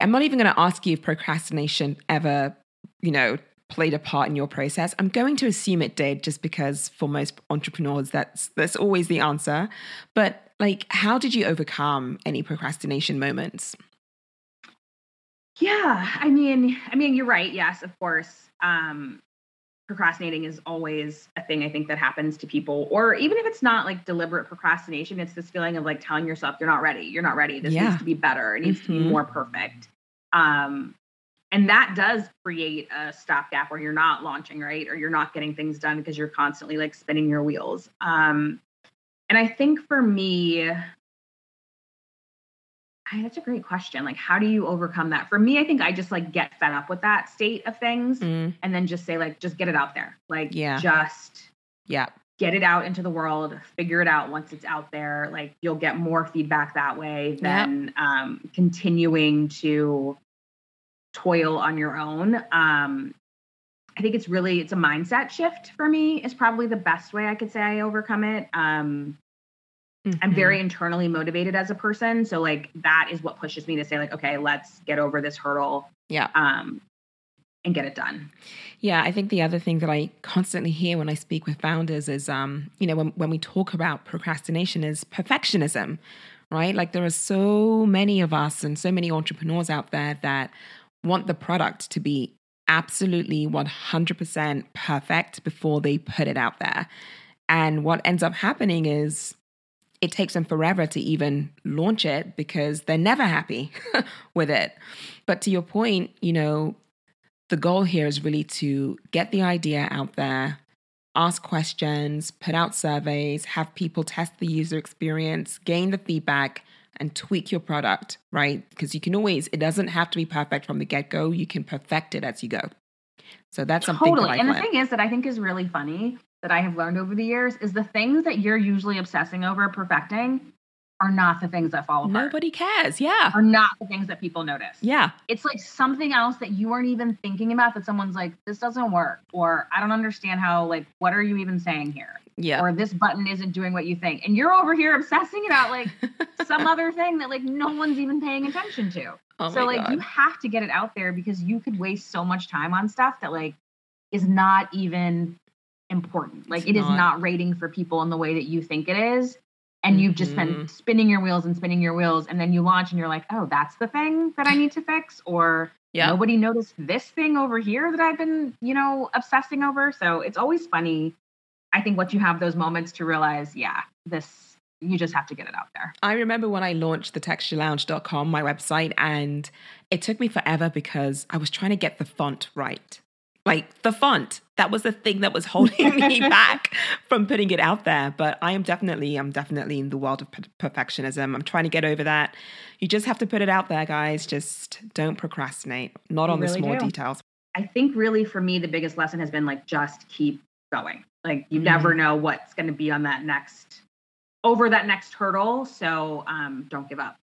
I'm not even going to ask you if procrastination ever, you know, played a part in your process. I'm going to assume it did just because for most entrepreneurs that's that's always the answer. But like how did you overcome any procrastination moments? Yeah, I mean, I mean you're right. Yes, of course. Um procrastinating is always a thing I think that happens to people or even if it's not like deliberate procrastination, it's this feeling of like telling yourself you're not ready. You're not ready. This yeah. needs to be better. It needs mm-hmm. to be mm-hmm. more perfect. Um and that does create a stopgap where you're not launching right or you're not getting things done because you're constantly like spinning your wheels um and i think for me I, that's a great question like how do you overcome that for me i think i just like get fed up with that state of things mm. and then just say like just get it out there like yeah just yeah get it out into the world figure it out once it's out there like you'll get more feedback that way than yep. um, continuing to toil on your own. Um, I think it's really it's a mindset shift for me is probably the best way I could say I overcome it. Um, mm-hmm. I'm very mm-hmm. internally motivated as a person, so like that is what pushes me to say like, okay, let's get over this hurdle. Yeah. Um, and get it done. Yeah, I think the other thing that I constantly hear when I speak with founders is, um, you know, when, when we talk about procrastination is perfectionism, right? Like there are so many of us and so many entrepreneurs out there that want the product to be absolutely 100% perfect before they put it out there. And what ends up happening is it takes them forever to even launch it because they're never happy with it. But to your point, you know, the goal here is really to get the idea out there, ask questions, put out surveys, have people test the user experience, gain the feedback, and tweak your product, right? Because you can always, it doesn't have to be perfect from the get go. You can perfect it as you go. So that's something totally. That and the thing is that I think is really funny that I have learned over the years is the things that you're usually obsessing over perfecting are not the things that fall apart. Nobody cares. Yeah. Are not the things that people notice. Yeah. It's like something else that you aren't even thinking about that someone's like, this doesn't work. Or I don't understand how, like, what are you even saying here? Yeah. Or this button isn't doing what you think. And you're over here obsessing about like some other thing that like no one's even paying attention to. Oh so like God. you have to get it out there because you could waste so much time on stuff that like is not even important. Like it's it not. is not rating for people in the way that you think it is. And mm-hmm. you've just been mm-hmm. spinning your wheels and spinning your wheels. And then you launch and you're like, oh, that's the thing that I need to fix. Or yeah. nobody noticed this thing over here that I've been, you know, obsessing over. So it's always funny I think once you have those moments to realize, yeah, this you just have to get it out there. I remember when I launched the texturelounge.com, my website, and it took me forever because I was trying to get the font right. Like the font, that was the thing that was holding me back from putting it out there. But I am definitely, I'm definitely in the world of perfectionism. I'm trying to get over that. You just have to put it out there, guys. Just don't procrastinate, not you on really the small do. details. I think really for me, the biggest lesson has been like just keep going. Like you mm-hmm. never know what's going to be on that next over that next hurdle. So um, don't give up.